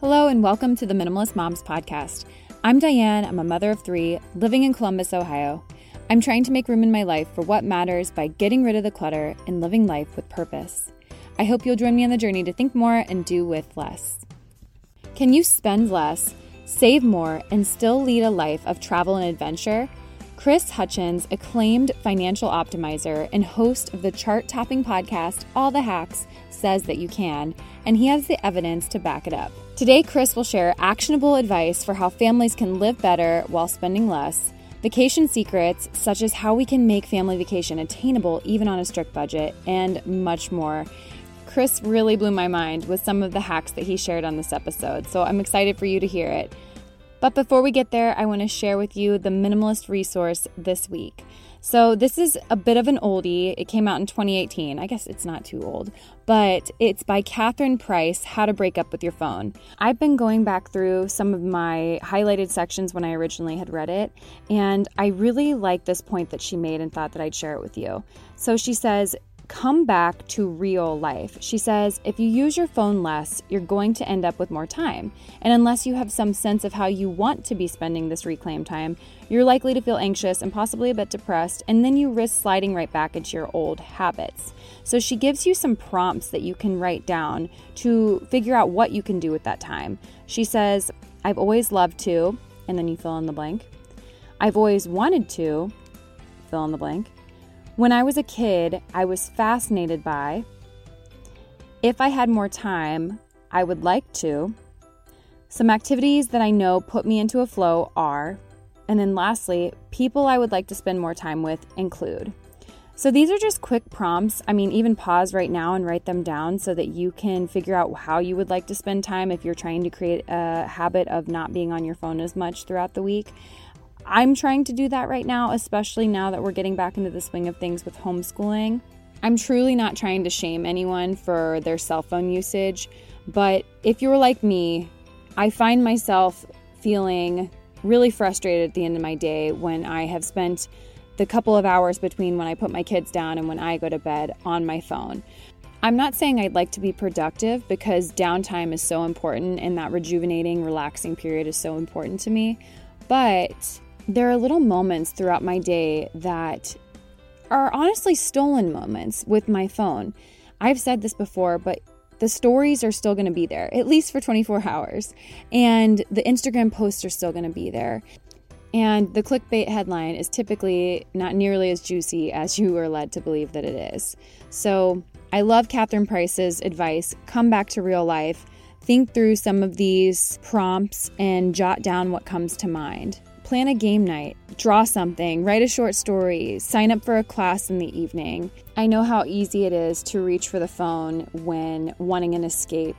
Hello, and welcome to the Minimalist Moms Podcast. I'm Diane. I'm a mother of three living in Columbus, Ohio. I'm trying to make room in my life for what matters by getting rid of the clutter and living life with purpose. I hope you'll join me on the journey to think more and do with less. Can you spend less, save more, and still lead a life of travel and adventure? Chris Hutchins, acclaimed financial optimizer and host of the chart topping podcast All the Hacks, says that you can, and he has the evidence to back it up. Today, Chris will share actionable advice for how families can live better while spending less, vacation secrets such as how we can make family vacation attainable even on a strict budget, and much more. Chris really blew my mind with some of the hacks that he shared on this episode, so I'm excited for you to hear it. But before we get there, I want to share with you the minimalist resource this week. So, this is a bit of an oldie. It came out in 2018. I guess it's not too old, but it's by Catherine Price How to Break Up with Your Phone. I've been going back through some of my highlighted sections when I originally had read it, and I really like this point that she made and thought that I'd share it with you. So, she says, come back to real life. She says, if you use your phone less, you're going to end up with more time. And unless you have some sense of how you want to be spending this reclaimed time, you're likely to feel anxious and possibly a bit depressed, and then you risk sliding right back into your old habits. So she gives you some prompts that you can write down to figure out what you can do with that time. She says, I've always loved to, and then you fill in the blank. I've always wanted to, fill in the blank. When I was a kid, I was fascinated by. If I had more time, I would like to. Some activities that I know put me into a flow are, and then lastly, people I would like to spend more time with include. So these are just quick prompts. I mean, even pause right now and write them down so that you can figure out how you would like to spend time if you're trying to create a habit of not being on your phone as much throughout the week. I'm trying to do that right now, especially now that we're getting back into the swing of things with homeschooling. I'm truly not trying to shame anyone for their cell phone usage, but if you're like me, I find myself feeling really frustrated at the end of my day when I have spent the couple of hours between when I put my kids down and when I go to bed on my phone. I'm not saying I'd like to be productive because downtime is so important and that rejuvenating, relaxing period is so important to me, but there are little moments throughout my day that are honestly stolen moments with my phone. I've said this before, but the stories are still going to be there, at least for 24 hours. And the Instagram posts are still going to be there. And the clickbait headline is typically not nearly as juicy as you are led to believe that it is. So I love Catherine Price's advice come back to real life, think through some of these prompts, and jot down what comes to mind. Plan a game night, draw something, write a short story, sign up for a class in the evening. I know how easy it is to reach for the phone when wanting an escape,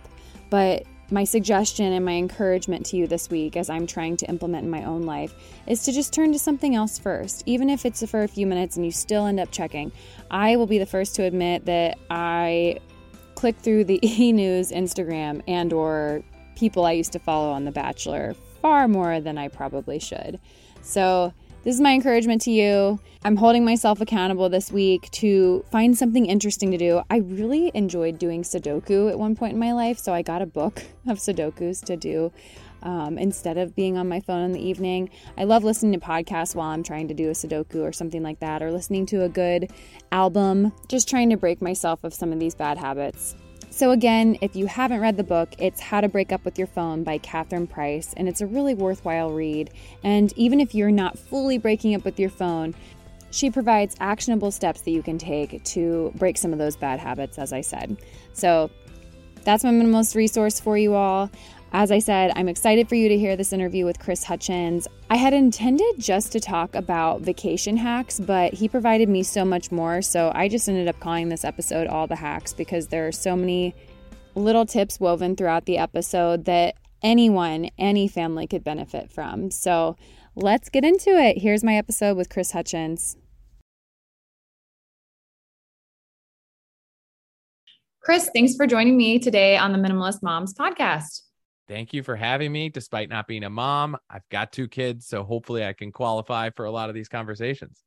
but my suggestion and my encouragement to you this week, as I'm trying to implement in my own life, is to just turn to something else first. Even if it's for a few minutes and you still end up checking, I will be the first to admit that I click through the e news, Instagram, and or people I used to follow on The Bachelor far more than I probably should. So, this is my encouragement to you. I'm holding myself accountable this week to find something interesting to do. I really enjoyed doing Sudoku at one point in my life, so I got a book of Sudokus to do. um, instead of being on my phone in the evening. I love listening to podcasts while I'm trying to do a Sudoku or something like that, or listening to a good album, just trying to break myself of some of these bad habits. So, again, if you haven't read the book, it's How to Break Up with Your Phone by Catherine Price, and it's a really worthwhile read. And even if you're not fully breaking up with your phone, she provides actionable steps that you can take to break some of those bad habits, as I said. So, that's my minimalist resource for you all. As I said, I'm excited for you to hear this interview with Chris Hutchins. I had intended just to talk about vacation hacks, but he provided me so much more. So I just ended up calling this episode All the Hacks because there are so many little tips woven throughout the episode that anyone, any family could benefit from. So let's get into it. Here's my episode with Chris Hutchins. Chris, thanks for joining me today on the Minimalist Moms podcast. Thank you for having me. Despite not being a mom, I've got two kids, so hopefully I can qualify for a lot of these conversations.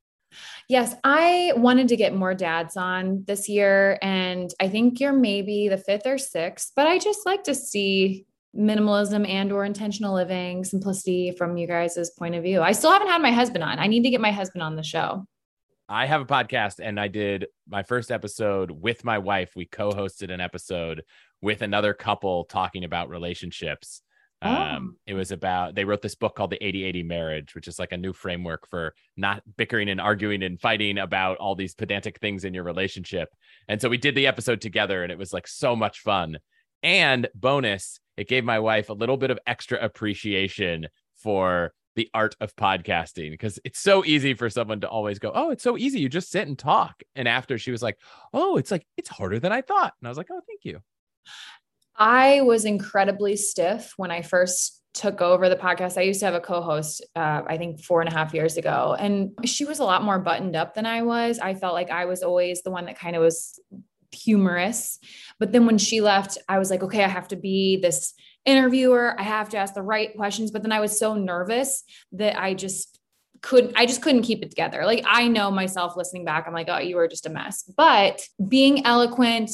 Yes, I wanted to get more dads on this year, and I think you're maybe the fifth or sixth, but I just like to see minimalism and or intentional living simplicity from you guys' point of view i still haven't had my husband on i need to get my husband on the show I have a podcast and I did my first episode with my wife. We co hosted an episode with another couple talking about relationships. Oh. Um, it was about, they wrote this book called The 80 80 Marriage, which is like a new framework for not bickering and arguing and fighting about all these pedantic things in your relationship. And so we did the episode together and it was like so much fun. And bonus, it gave my wife a little bit of extra appreciation for the art of podcasting because it's so easy for someone to always go, Oh, it's so easy. You just sit and talk. And after she was like, Oh, it's like, it's harder than I thought. And I was like, Oh, thank you. I was incredibly stiff when I first took over the podcast. I used to have a co host, uh, I think four and a half years ago, and she was a lot more buttoned up than I was. I felt like I was always the one that kind of was humorous. But then when she left, I was like, okay, I have to be this interviewer. I have to ask the right questions. But then I was so nervous that I just couldn't, I just couldn't keep it together. Like I know myself listening back, I'm like, oh, you were just a mess. But being eloquent,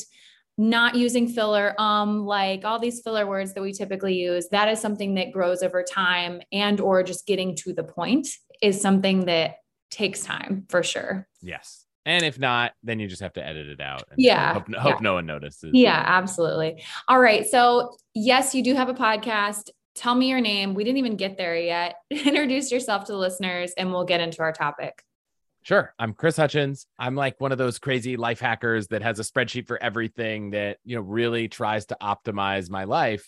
not using filler, um, like all these filler words that we typically use, that is something that grows over time and or just getting to the point is something that takes time for sure. Yes. And if not, then you just have to edit it out. yeah. Hope, hope yeah. no one notices. Yeah, absolutely. All right. So, yes, you do have a podcast. Tell me your name. We didn't even get there yet. Introduce yourself to the listeners and we'll get into our topic. Sure. I'm Chris Hutchins. I'm like one of those crazy life hackers that has a spreadsheet for everything that, you know, really tries to optimize my life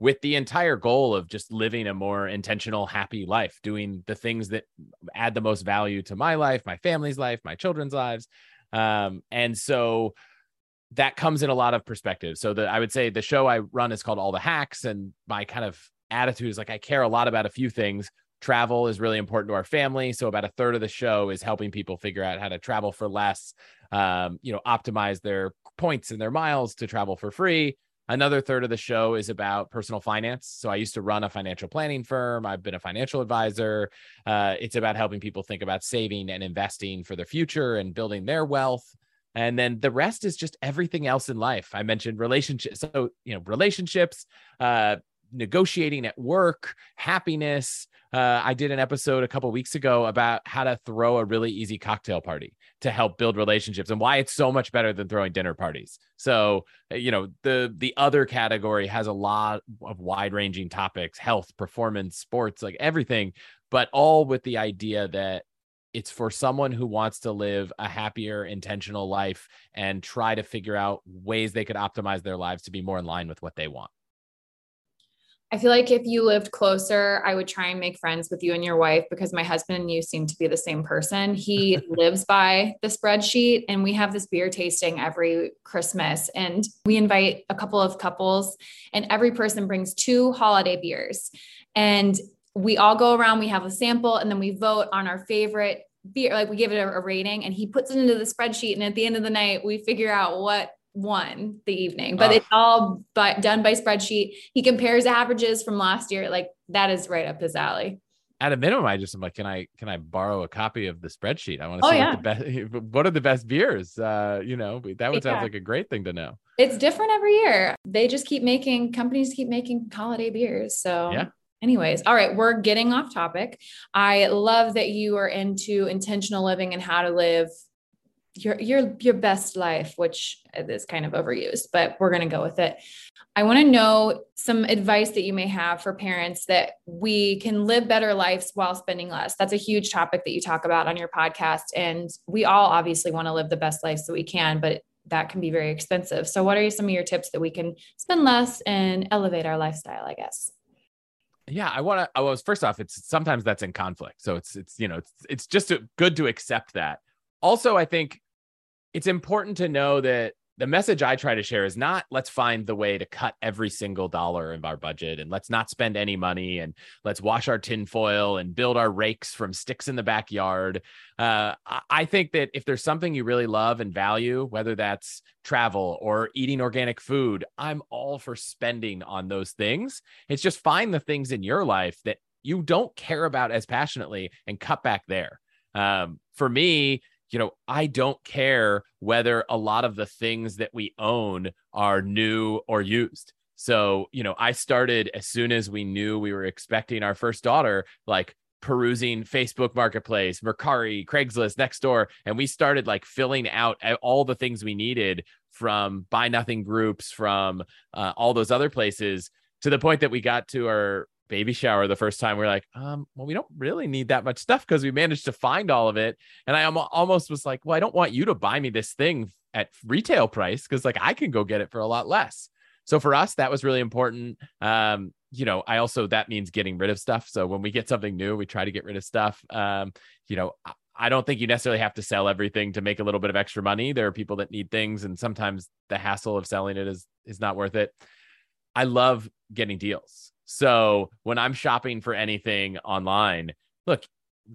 with the entire goal of just living a more intentional, happy life, doing the things that add the most value to my life, my family's life, my children's lives. Um, and so that comes in a lot of perspectives. So that I would say the show I run is called All the Hacks, and my kind of attitude is like I care a lot about a few things. Travel is really important to our family. So about a third of the show is helping people figure out how to travel for less, um, you know, optimize their points and their miles to travel for free. Another third of the show is about personal finance. So I used to run a financial planning firm. I've been a financial advisor. Uh, it's about helping people think about saving and investing for their future and building their wealth. And then the rest is just everything else in life. I mentioned relationships. So, you know, relationships, uh, negotiating at work, happiness. Uh, I did an episode a couple weeks ago about how to throw a really easy cocktail party to help build relationships and why it's so much better than throwing dinner parties. So, you know, the the other category has a lot of wide-ranging topics, health, performance, sports, like everything, but all with the idea that it's for someone who wants to live a happier, intentional life and try to figure out ways they could optimize their lives to be more in line with what they want. I feel like if you lived closer, I would try and make friends with you and your wife because my husband and you seem to be the same person. He lives by the spreadsheet, and we have this beer tasting every Christmas. And we invite a couple of couples, and every person brings two holiday beers. And we all go around, we have a sample, and then we vote on our favorite beer. Like we give it a, a rating, and he puts it into the spreadsheet. And at the end of the night, we figure out what won the evening, but uh, it's all but done by spreadsheet. He compares averages from last year. Like that is right up his alley. At a minimum, I just am like, can I can I borrow a copy of the spreadsheet? I want to oh, see yeah. what the best what are the best beers. Uh, you know, that would yeah. sound like a great thing to know. It's different every year. They just keep making companies keep making holiday beers. So yeah, Anyways, all right, we're getting off topic. I love that you are into intentional living and how to live your your your best life, which is kind of overused, but we're going to go with it. I want to know some advice that you may have for parents that we can live better lives while spending less. That's a huge topic that you talk about on your podcast and we all obviously want to live the best lives that we can, but that can be very expensive. So what are some of your tips that we can spend less and elevate our lifestyle, I guess? yeah i want to i was first off it's sometimes that's in conflict so it's it's you know it's it's just good to accept that also i think it's important to know that the message I try to share is not let's find the way to cut every single dollar of our budget and let's not spend any money and let's wash our tinfoil and build our rakes from sticks in the backyard. Uh, I think that if there's something you really love and value, whether that's travel or eating organic food, I'm all for spending on those things. It's just find the things in your life that you don't care about as passionately and cut back there. Um, for me, you know, I don't care whether a lot of the things that we own are new or used. So, you know, I started as soon as we knew we were expecting our first daughter, like perusing Facebook Marketplace, Mercari, Craigslist, Nextdoor, and we started like filling out all the things we needed from buy nothing groups, from uh, all those other places to the point that we got to our baby shower the first time we are like um well we don't really need that much stuff because we managed to find all of it and i almost was like well i don't want you to buy me this thing at retail price because like i can go get it for a lot less so for us that was really important um you know i also that means getting rid of stuff so when we get something new we try to get rid of stuff um you know I don't think you necessarily have to sell everything to make a little bit of extra money. There are people that need things, and sometimes the hassle of selling it is is not worth it. I love getting deals. So when I'm shopping for anything online, look,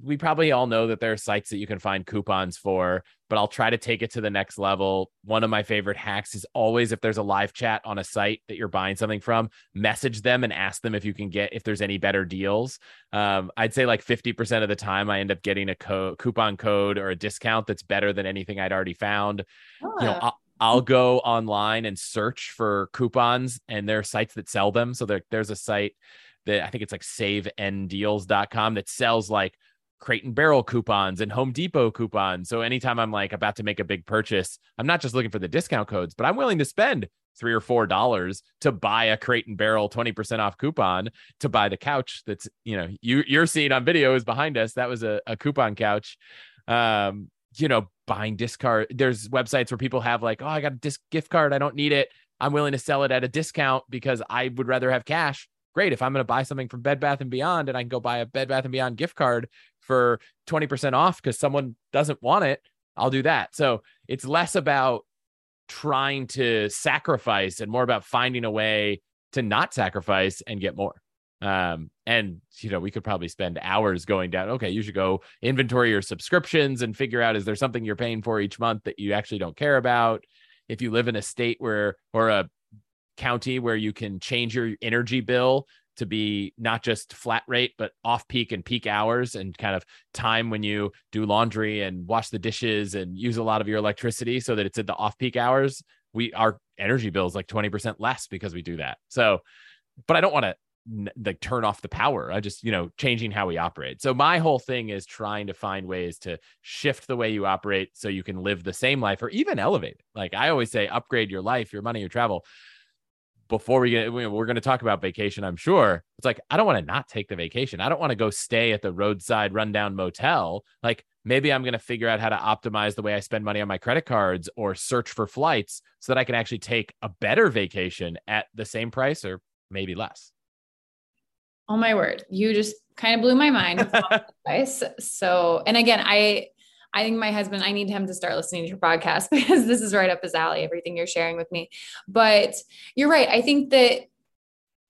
we probably all know that there are sites that you can find coupons for, but I'll try to take it to the next level. One of my favorite hacks is always if there's a live chat on a site that you're buying something from, message them and ask them if you can get if there's any better deals. Um, I'd say like 50% of the time I end up getting a co- coupon code or a discount that's better than anything I'd already found. Oh. You know, I'll, I'll go online and search for coupons and there are sites that sell them. So there, there's a site that I think it's like savendeals.com that sells like crate and barrel coupons and Home Depot coupons. So anytime I'm like about to make a big purchase, I'm not just looking for the discount codes, but I'm willing to spend three or four dollars to buy a crate and barrel 20% off coupon to buy the couch that's you know you you're seeing on video is behind us that was a, a coupon couch um you know, buying discard. There's websites where people have like, oh, I got a disc gift card. I don't need it. I'm willing to sell it at a discount because I would rather have cash. Great. If I'm going to buy something from Bed Bath and Beyond and I can go buy a Bed Bath and Beyond gift card for 20% off because someone doesn't want it, I'll do that. So it's less about trying to sacrifice and more about finding a way to not sacrifice and get more. Um, and you know, we could probably spend hours going down. Okay, you should go inventory your subscriptions and figure out is there something you're paying for each month that you actually don't care about. If you live in a state where or a county where you can change your energy bill to be not just flat rate but off peak and peak hours and kind of time when you do laundry and wash the dishes and use a lot of your electricity so that it's at the off peak hours we our energy bill is like 20% less because we do that so but i don't want to like turn off the power. I just, you know, changing how we operate. So my whole thing is trying to find ways to shift the way you operate so you can live the same life or even elevate. it. Like I always say, upgrade your life, your money, your travel. Before we get, we're going to talk about vacation, I'm sure. It's like, I don't want to not take the vacation. I don't want to go stay at the roadside rundown motel. Like maybe I'm going to figure out how to optimize the way I spend money on my credit cards or search for flights so that I can actually take a better vacation at the same price or maybe less. Oh my word. You just kind of blew my mind. so, and again, I, I think my husband, I need him to start listening to your podcast because this is right up his alley, everything you're sharing with me. But you're right. I think that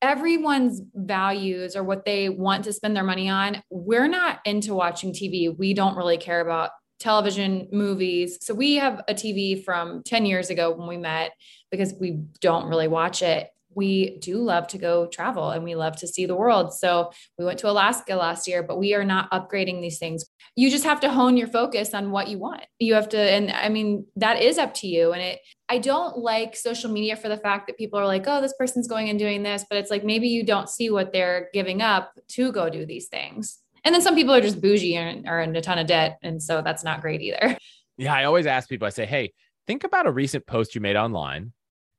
everyone's values or what they want to spend their money on, we're not into watching TV. We don't really care about television, movies. So we have a TV from 10 years ago when we met because we don't really watch it we do love to go travel and we love to see the world. So we went to Alaska last year, but we are not upgrading these things. You just have to hone your focus on what you want. You have to, and I mean, that is up to you. And it, I don't like social media for the fact that people are like, oh, this person's going and doing this, but it's like maybe you don't see what they're giving up to go do these things. And then some people are just bougie and are in a ton of debt. And so that's not great either. Yeah. I always ask people, I say, hey, think about a recent post you made online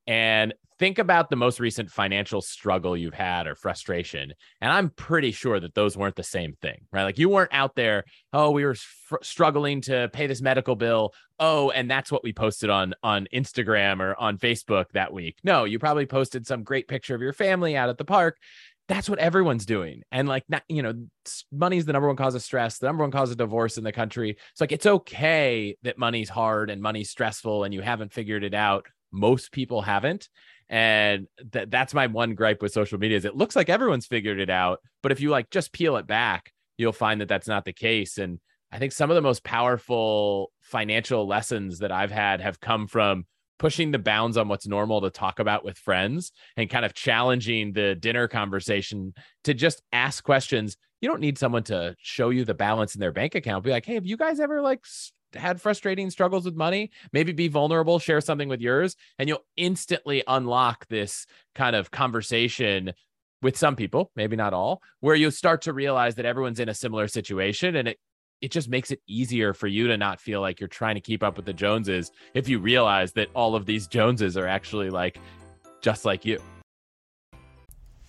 and think about the most recent financial struggle you've had or frustration and i'm pretty sure that those weren't the same thing right? Like you weren't out there oh we were fr- struggling to pay this medical bill. Oh and that's what we posted on on instagram or on facebook that week. No you probably posted some great picture of your family out at the park. That's what everyone's doing and like not you know money's the number one cause of stress the number one cause of divorce in the country. It's like it's okay that money's hard and money's stressful and you haven't figured it out most people haven't. And th- that's my one gripe with social media is it looks like everyone's figured it out but if you like just peel it back you'll find that that's not the case. And i think some of the most powerful financial lessons that i've had have come from pushing the bounds on what's normal to talk about with friends and kind of challenging the dinner conversation to just ask questions. You don't need someone to show you the balance in their bank account be like hey have you guys ever like had frustrating struggles with money, maybe be vulnerable, share something with yours, and you'll instantly unlock this kind of conversation with some people, maybe not all, where you start to realize that everyone's in a similar situation and it it just makes it easier for you to not feel like you're trying to keep up with the Joneses if you realize that all of these Joneses are actually like just like you.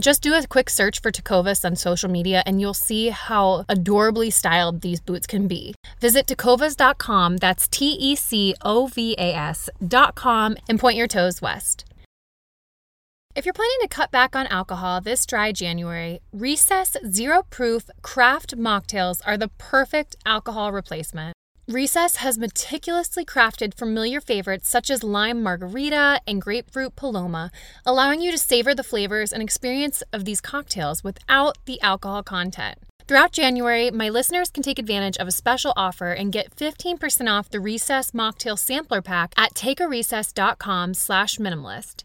Just do a quick search for Tecovas on social media and you'll see how adorably styled these boots can be. Visit tecovas.com, that's T E C O V A S.com, and point your toes west. If you're planning to cut back on alcohol this dry January, Recess Zero Proof Craft Mocktails are the perfect alcohol replacement. Recess has meticulously crafted familiar favorites such as lime margarita and grapefruit paloma, allowing you to savor the flavors and experience of these cocktails without the alcohol content. Throughout January, my listeners can take advantage of a special offer and get 15% off the Recess Mocktail Sampler Pack at takearecess.com slash minimalist.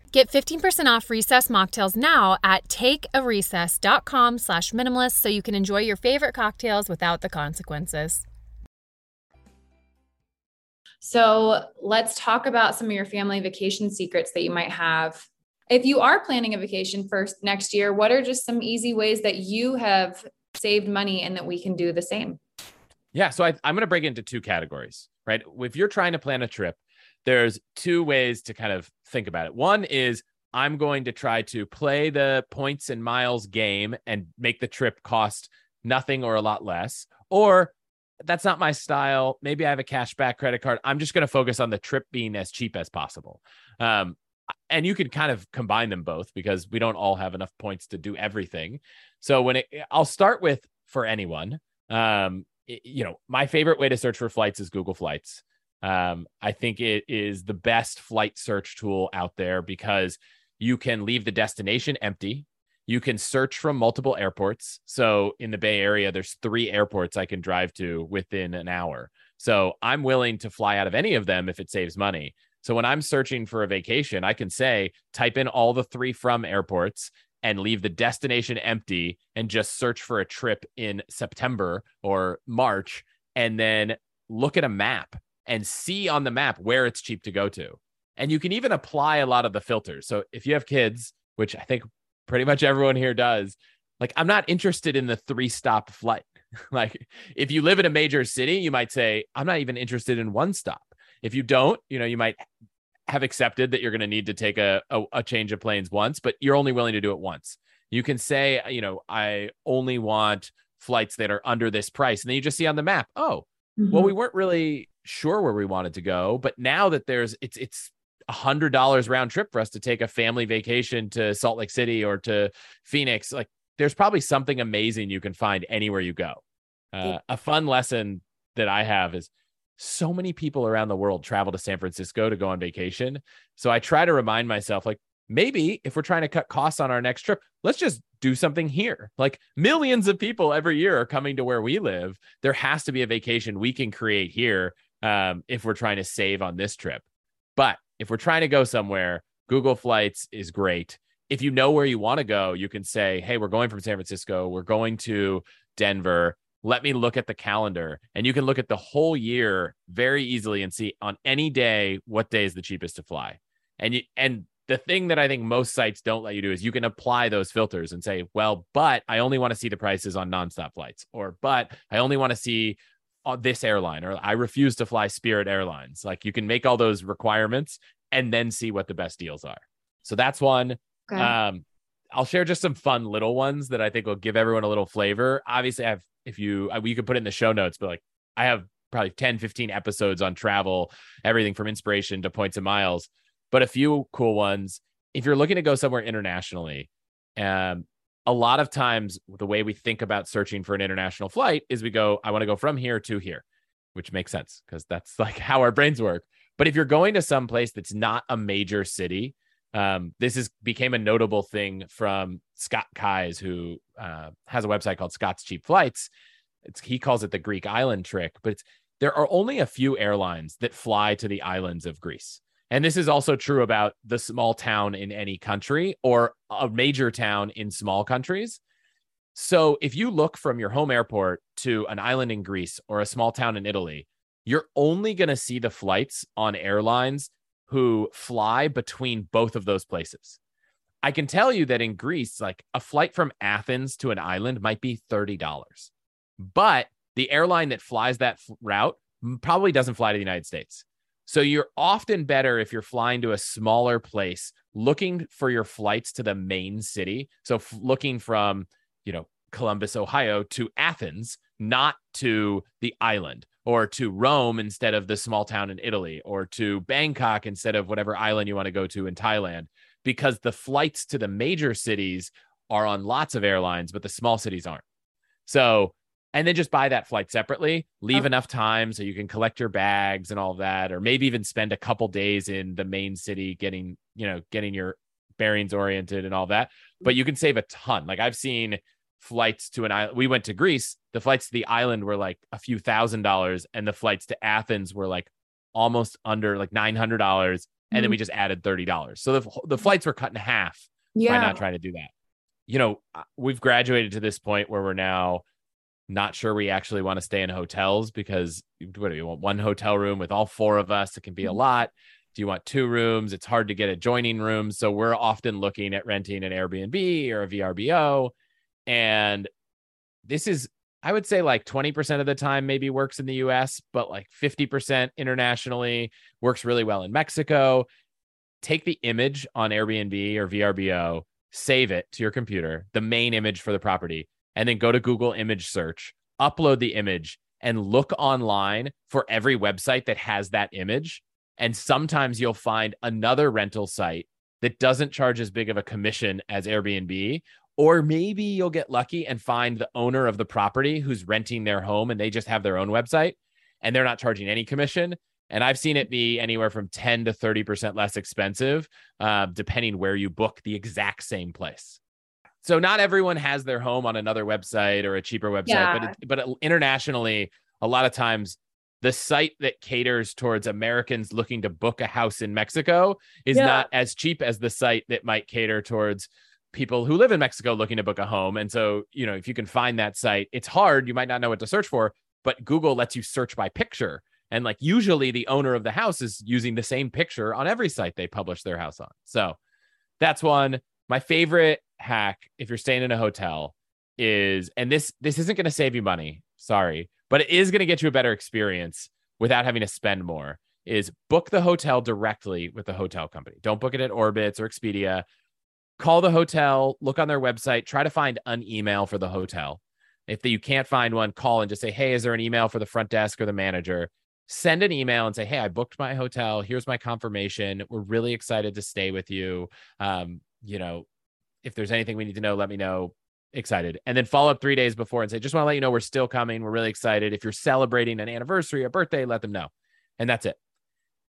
Get 15% off Recess mocktails now at takearecess.com slash minimalist so you can enjoy your favorite cocktails without the consequences. So let's talk about some of your family vacation secrets that you might have. If you are planning a vacation first next year, what are just some easy ways that you have saved money and that we can do the same? Yeah. So I, I'm going to break into two categories, right? If you're trying to plan a trip, there's two ways to kind of think about it. One is I'm going to try to play the points and miles game and make the trip cost nothing or a lot less. Or that's not my style. Maybe I have a cashback credit card. I'm just going to focus on the trip being as cheap as possible. Um, and you can kind of combine them both because we don't all have enough points to do everything. So when it, I'll start with for anyone, um, it, you know, my favorite way to search for flights is Google Flights. Um, I think it is the best flight search tool out there because you can leave the destination empty. You can search from multiple airports. So in the Bay Area, there's three airports I can drive to within an hour. So I'm willing to fly out of any of them if it saves money. So when I'm searching for a vacation, I can say, type in all the three from airports and leave the destination empty and just search for a trip in September or March and then look at a map and see on the map where it's cheap to go to. And you can even apply a lot of the filters. So if you have kids, which I think pretty much everyone here does, like I'm not interested in the three stop flight. like if you live in a major city, you might say, I'm not even interested in one stop. If you don't, you know, you might have accepted that you're going to need to take a, a, a change of planes once, but you're only willing to do it once. You can say, you know, I only want flights that are under this price. And then you just see on the map, oh, mm-hmm. well, we weren't really sure where we wanted to go. But now that there's it's it's a hundred dollars round trip for us to take a family vacation to Salt Lake City or to Phoenix, like there's probably something amazing you can find anywhere you go. Uh, a fun lesson that I have is so many people around the world travel to San Francisco to go on vacation. So I try to remind myself, like, maybe if we're trying to cut costs on our next trip, let's just do something here. Like millions of people every year are coming to where we live. There has to be a vacation we can create here um, if we're trying to save on this trip. But if we're trying to go somewhere, Google Flights is great. If you know where you want to go, you can say, hey, we're going from San Francisco, we're going to Denver let me look at the calendar and you can look at the whole year very easily and see on any day what day is the cheapest to fly and you and the thing that i think most sites don't let you do is you can apply those filters and say well but i only want to see the prices on nonstop flights or but i only want to see this airline or i refuse to fly spirit airlines like you can make all those requirements and then see what the best deals are so that's one okay. um I'll share just some fun little ones that I think will give everyone a little flavor. Obviously, I have if you we could put it in the show notes, but like I have probably 10, 15 episodes on travel, everything from inspiration to points and miles, but a few cool ones. If you're looking to go somewhere internationally, um, a lot of times the way we think about searching for an international flight is we go, I want to go from here to here, which makes sense because that's like how our brains work. But if you're going to some place that's not a major city, um, this is became a notable thing from Scott Keyes, who uh, has a website called Scott's Cheap Flights. It's, he calls it the Greek island trick, but there are only a few airlines that fly to the islands of Greece. And this is also true about the small town in any country or a major town in small countries. So if you look from your home airport to an island in Greece or a small town in Italy, you're only going to see the flights on airlines who fly between both of those places. I can tell you that in Greece, like a flight from Athens to an island might be $30. But the airline that flies that f- route probably doesn't fly to the United States. So you're often better if you're flying to a smaller place, looking for your flights to the main city. So f- looking from, you know, Columbus, Ohio to Athens, not to the island or to Rome instead of the small town in Italy, or to Bangkok instead of whatever island you want to go to in Thailand, because the flights to the major cities are on lots of airlines, but the small cities aren't. So, and then just buy that flight separately, leave oh. enough time so you can collect your bags and all that, or maybe even spend a couple days in the main city getting, you know, getting your bearings oriented and all that. But you can save a ton. Like I've seen flights to an island. We went to Greece. The flights to the island were like a few thousand dollars, and the flights to Athens were like almost under like nine hundred dollars. And mm-hmm. then we just added thirty dollars. So the the flights were cut in half yeah. by not trying to do that. You know, uh, we've graduated to this point where we're now not sure we actually want to stay in hotels because what do you want? One hotel room with all four of us? It can be a mm-hmm. lot. Do you want two rooms? It's hard to get adjoining rooms. So we're often looking at renting an Airbnb or a VRBO and this is I would say like 20% of the time maybe works in the US, but like 50% internationally works really well in Mexico. Take the image on Airbnb or VRBO, save it to your computer, the main image for the property, and then go to Google image search, upload the image, and look online for every website that has that image. And sometimes you'll find another rental site that doesn't charge as big of a commission as Airbnb. Or maybe you'll get lucky and find the owner of the property who's renting their home and they just have their own website and they're not charging any commission. And I've seen it be anywhere from 10 to 30% less expensive, uh, depending where you book the exact same place. So not everyone has their home on another website or a cheaper website, yeah. but it, but internationally, a lot of times the site that caters towards Americans looking to book a house in Mexico is yeah. not as cheap as the site that might cater towards people who live in Mexico looking to book a home. And so, you know, if you can find that site, it's hard. You might not know what to search for, but Google lets you search by picture. And like usually the owner of the house is using the same picture on every site they publish their house on. So that's one. My favorite hack, if you're staying in a hotel, is and this this isn't going to save you money. Sorry but it is going to get you a better experience without having to spend more is book the hotel directly with the hotel company. Don't book it at Orbitz or Expedia. Call the hotel, look on their website, try to find an email for the hotel. If you can't find one, call and just say, Hey, is there an email for the front desk or the manager? Send an email and say, Hey, I booked my hotel. Here's my confirmation. We're really excited to stay with you. Um, you know, if there's anything we need to know, let me know. Excited. And then follow up three days before and say just want to let you know we're still coming. We're really excited. If you're celebrating an anniversary a birthday let them know. And that's it.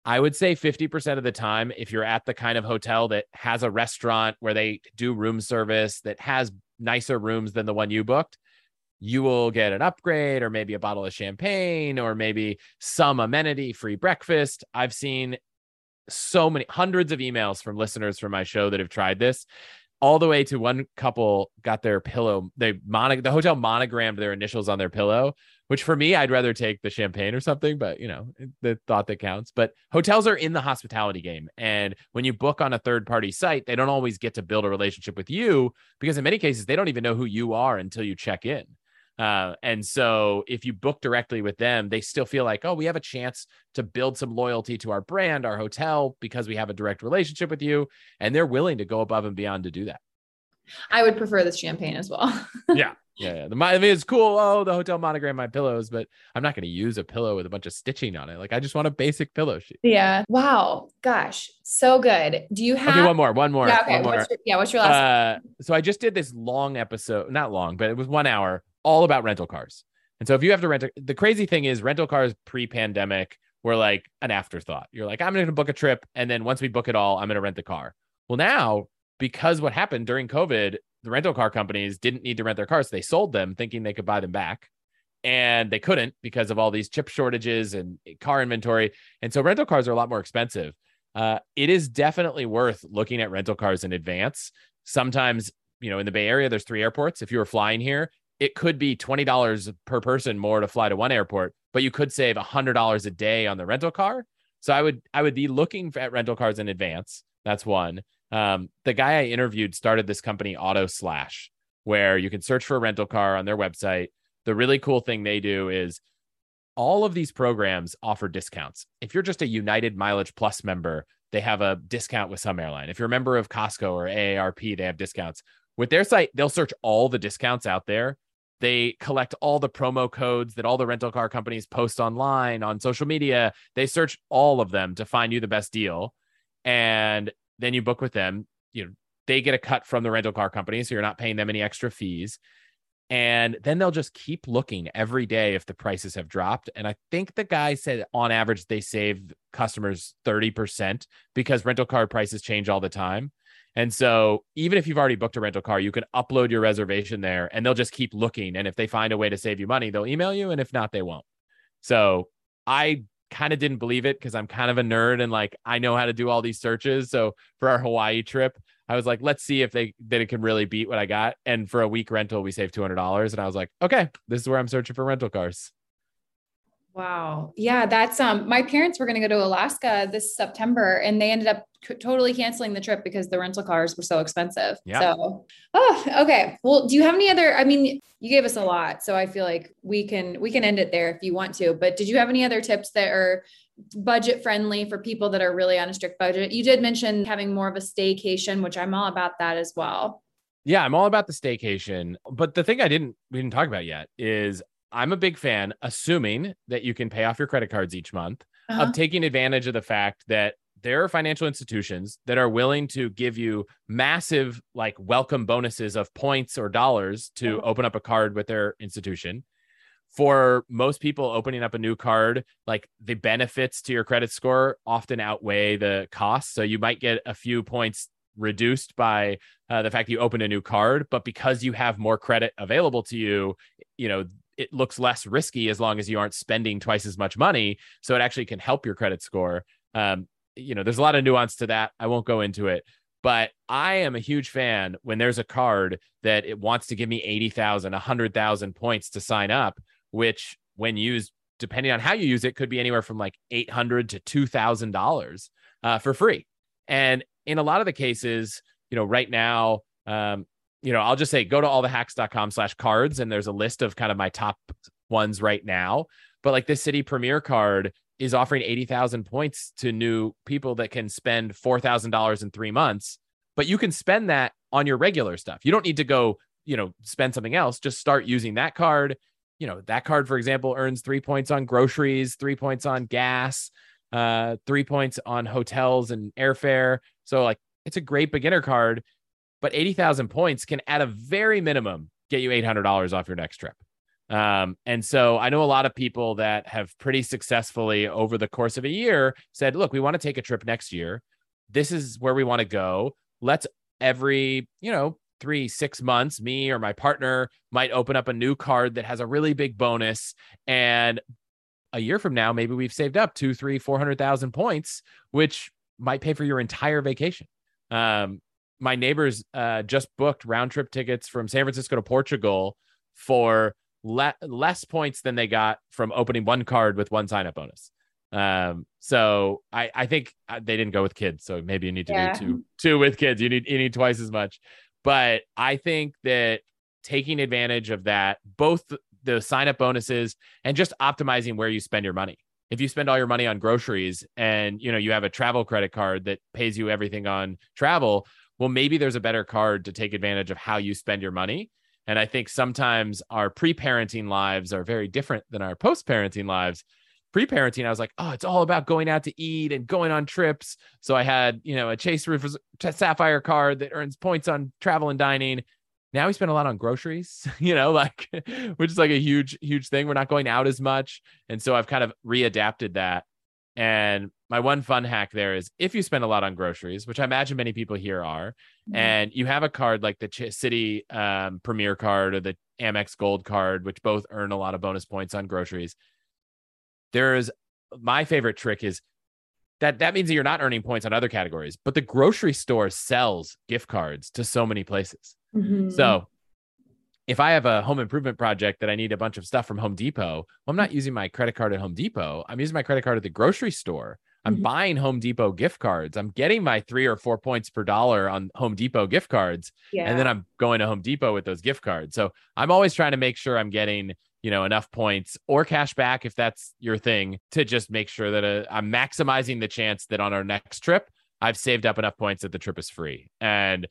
I would say 50% of the time if you're at the kind of hotel that has a restaurant where they do room service that has nicer rooms than the one you booked you will get an upgrade or maybe a bottle of champagne or maybe some amenity free breakfast. I've seen so many hundreds of emails from listeners from my show that have tried this all the way to one couple got their pillow they mono the hotel monogrammed their initials on their pillow which for me i'd rather take the champagne or something but you know the thought that counts. But hotels are in the hospitality game and when you book on a third party site they don't always get to build a relationship with you because in many cases they don't even know who you are until you check in uh, and so if you book directly with them, they still feel like, oh, we have a chance to build some loyalty to our brand, our hotel, because we have a direct relationship with you. And they're willing to go above and beyond to do that. I would prefer this champagne as well. yeah. Yeah, yeah. The, I mean, it's cool. Oh, the hotel monogram my pillows, but I'm not going to use a pillow with a bunch of stitching on it. Like, I just want a basic pillow sheet. Yeah. Wow. Gosh, so good. Do you have? Okay, one more. One more. Yeah. Okay. One more. What's your, yeah. What's your last? Uh, so I just did this long episode, not long, but it was one hour all about rental cars. And so if you have to rent, a, the crazy thing is rental cars pre-pandemic were like an afterthought. You're like, I'm going to book a trip, and then once we book it all, I'm going to rent the car. Well, now because what happened during COVID, the rental car companies didn't need to rent their cars, they sold them thinking they could buy them back, and they couldn't because of all these chip shortages and car inventory. And so rental cars are a lot more expensive. Uh, it is definitely worth looking at rental cars in advance. Sometimes, you know, in the Bay Area, there's three airports. If you were flying here, it could be $20 per person more to fly to one airport, but you could save $100 a day on the rental car. So I would I would be looking at rental cars in advance. That's one. Um, the guy I interviewed started this company AutoSlash, where you can search for a rental car on their website. The really cool thing they do is all of these programs offer discounts. If you're just a United Mileage Plus member, they have a discount with some airline. If you're a member of Costco or AARP, they have discounts. With their site, they'll search all the discounts out there they collect all the promo codes that all the rental car companies post online on social media. They search all of them to find you the best deal. And then you book with them. You know, they get a cut from the rental car company. So you're not paying them any extra fees. And then they'll just keep looking every day if the prices have dropped. And I think the guy said on average, they save customers 30% because rental car prices change all the time. And so, even if you've already booked a rental car, you can upload your reservation there and they'll just keep looking. And if they find a way to save you money, they'll email you. And if not, they won't. So, I kind of didn't believe it because I'm kind of a nerd and like I know how to do all these searches. So, for our Hawaii trip, I was like, let's see if they that it can really beat what I got. And for a week rental, we saved $200. And I was like, okay, this is where I'm searching for rental cars. Wow. Yeah, that's um my parents were going to go to Alaska this September and they ended up c- totally canceling the trip because the rental cars were so expensive. Yeah. So, oh, okay. Well, do you have any other I mean, you gave us a lot, so I feel like we can we can end it there if you want to. But did you have any other tips that are budget friendly for people that are really on a strict budget? You did mention having more of a staycation, which I'm all about that as well. Yeah, I'm all about the staycation. But the thing I didn't we didn't talk about yet is I'm a big fan, assuming that you can pay off your credit cards each month, Uh-huh. of taking advantage of the fact that there are financial institutions that are willing to give you massive, like, welcome bonuses of points or dollars to Uh-huh. open up a card with their institution. For most people, opening up a new card, like the benefits to your credit score often outweigh the costs. So you might get a few points reduced by uh, the fact that you open a new card, but because you have more credit available to you, you know, it looks less risky as long as you aren't spending twice as much money. So it actually can help your credit score. Um, you know, there's a lot of nuance to that. I won't go into it, but I am a huge fan when there's a card that it wants to give me 80,000, 100,000 points to sign up, which when used, depending on how you use it, could be anywhere from like 800 to $2,000 uh, for free. And in a lot of the cases, you know, right now, um, you know, I'll just say go to allthehacks.com slash cards and there's a list of kind of my top ones right now. But like this Citi premier card is offering 80,000 points to new people that can spend $4,000 in three months, but you can spend that on your regular stuff. You don't need to go, you know, spend something else. Just start using that card. You know, that card, for example, earns three points on groceries, three points on gas, uh, three points on hotels and airfare. So, like, it's a great beginner card, but 80,000 points can, at a very minimum, get you $800 off your next trip. Um, and so I know a lot of people that have pretty successfully over the course of a year said, look, we want to take a trip next year. This is where we want to go. Let's every, you know, three, six months, me or my partner might open up a new card that has a really big bonus. And a year from now, maybe we've saved up two, three, four hundred thousand points, which might pay for your entire vacation. Um, my neighbors uh, just booked round trip tickets from San Francisco to Portugal for le- less points than they got from opening one card with one sign up bonus. Um, so I, I think uh, they didn't go with kids. So maybe you need to Yeah. do two, two with kids. You need, you need twice as much. But I think that taking advantage of that, both the sign up bonuses and just optimizing where you spend your money. If you spend all your money on groceries and you know you have a travel credit card that pays you everything on travel, well maybe there's a better card to take advantage of how you spend your money. And I think sometimes our pre-parenting lives are very different than our post-parenting lives. Pre-parenting, I was like, oh, it's all about going out to eat and going on trips. So I had, you know, a Chase Rufus Sapphire card that earns points on travel and dining. Now we spend a lot on groceries, you know, like which is like a huge, huge thing. We're not going out as much. And so I've kind of readapted that. And my one fun hack there is if you spend a lot on groceries, which I imagine many people here are, and you have a card like the Ch- Citi um, Premier card or the Amex Gold card, which both earn a lot of bonus points on groceries. There's my favorite trick is that that means that you're not earning points on other categories, but the grocery store sells gift cards to so many places. Mhm. So if I have a home improvement project that I need a bunch of stuff from Home Depot, well, I'm not using my credit card at Home Depot. I'm using my credit card at the grocery store. I'm Mhm. buying Home Depot gift cards. I'm getting my three or four points per dollar on Home Depot gift cards. yeah. And then I'm going to Home Depot with those gift cards. So I'm always trying to make sure I'm getting, you know, enough points or cash back if that's your thing to just make sure that uh, I'm maximizing the chance that on our next trip, I've saved up enough points that the trip is free. And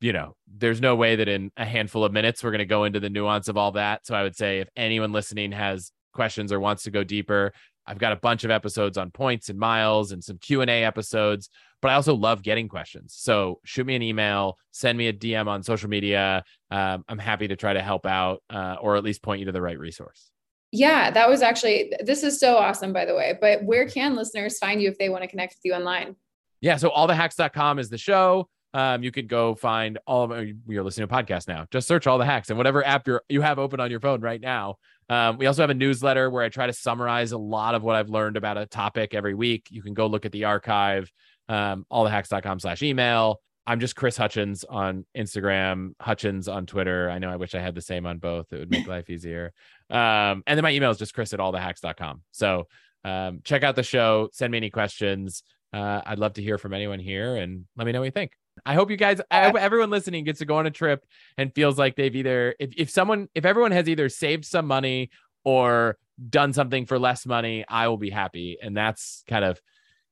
you know, there's no way that in a handful of minutes we're going to go into the nuance of all that. So I would say if anyone listening has questions or wants to go deeper, I've got a bunch of episodes on points and miles and some Q&A episodes, but I also love getting questions. So shoot me an email, send me a DM on social media. Um, I'm happy to try to help out uh, or at least point you to the right resource. yeah, that was actually this is so awesome, by the way. But where can listeners find you if they want to connect with you online? Yeah. So allthehacks.com is the show. Um, you could go find all of you're listening to a podcast now. Just search all the hacks and whatever app you're you have open on your phone right now. Um, we also have a newsletter where I try to summarize a lot of what I've learned about a topic every week. You can go look at the archive, um, allthehacks.com slash email. I'm just Chris Hutchins on Instagram, Hutchins on Twitter. I know I wish I had the same on both. It would make life easier. Um, and then my email is just chris at allthehacks.com. So um, check out the show, send me any questions. Uh, I'd love to hear from anyone here and let me know what you think. I hope you guys, I hope everyone listening gets to go on a trip and feels like they've either, if, if someone, if everyone has either saved some money or done something for less money, I will be happy. And that's kind of,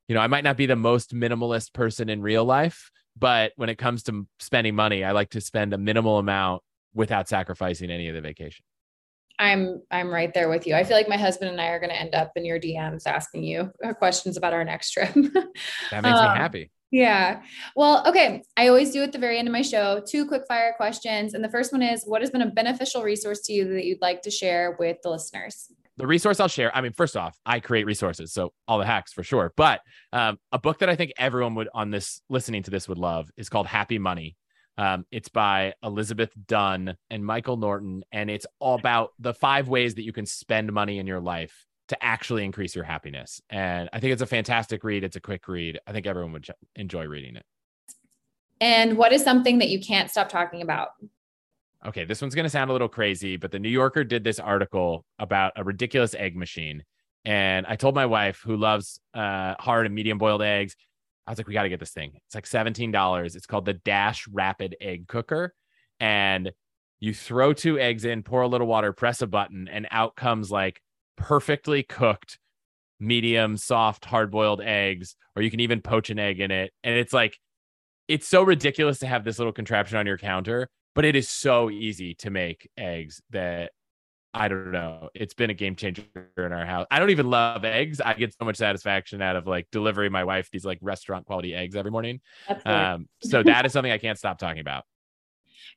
you know, I might not be the most minimalist person in real life, but when it comes to spending money, I like to spend a minimal amount without sacrificing any of the vacation. I'm I'm right there with you. I feel like my husband and I are going to end up in your DMs asking you uh, questions about our next trip. that makes um, me happy. Yeah. Well, okay. I always do at the very end of my show two quick fire questions. And the first one is what has been a beneficial resource to you that you'd like to share with the listeners? The resource I'll share, I mean, first off, I create resources. So all the hacks for sure. But um, a book that I think everyone would on this listening to this would love is called Happy Money. Um, it's by Elizabeth Dunn and Michael Norton. And it's all about the five ways that you can spend money in your life to actually increase your happiness. And I think it's a fantastic read. It's a quick read. I think everyone would enjoy reading it. And what is something that you can't stop talking about? Okay, this one's going to sound a little crazy, but the New Yorker did this article about a ridiculous egg machine. And I told my wife, who loves uh, hard and medium boiled eggs, I was like, we got to get this thing. It's like $17. It's called the Dash Rapid Egg Cooker. And you throw two eggs in, pour a little water, press a button, and out comes like perfectly cooked medium soft hard boiled eggs or you can even poach an egg in it and it's like it's so ridiculous to have this little contraption on your counter but it is so easy to make eggs that I don't know. It's been a game changer in our house. I don't even love eggs. I get so much satisfaction out of like delivering my wife these like restaurant quality eggs every morning. Um, so that is something I can't stop talking about.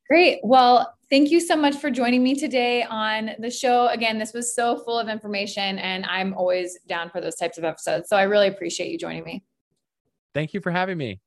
Great. Well, thank you so much for joining me today on the show. Again, this was so full of information, and I'm always down for those types of episodes. So I really appreciate you joining me. Thank you for having me.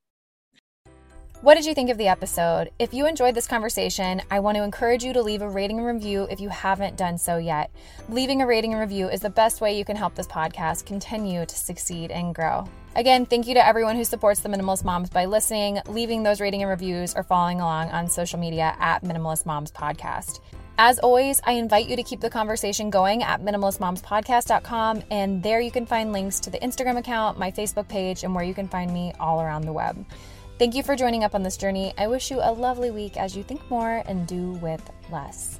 What did you think of the episode? If you enjoyed this conversation, I want to encourage you to leave a rating and review if you haven't done so yet. Leaving a rating and review is the best way you can help this podcast continue to succeed and grow. Again, thank you to everyone who supports the Minimalist Moms by listening, leaving those rating and reviews, or following along on social media at Minimalist Moms Podcast. As always, I invite you to keep the conversation going at minimalistmomspodcast.com, and there you can find links to the Instagram account, my Facebook page, and where you can find me all around the web. Thank you for joining up on this journey. I wish you a lovely week as you think more and do with less.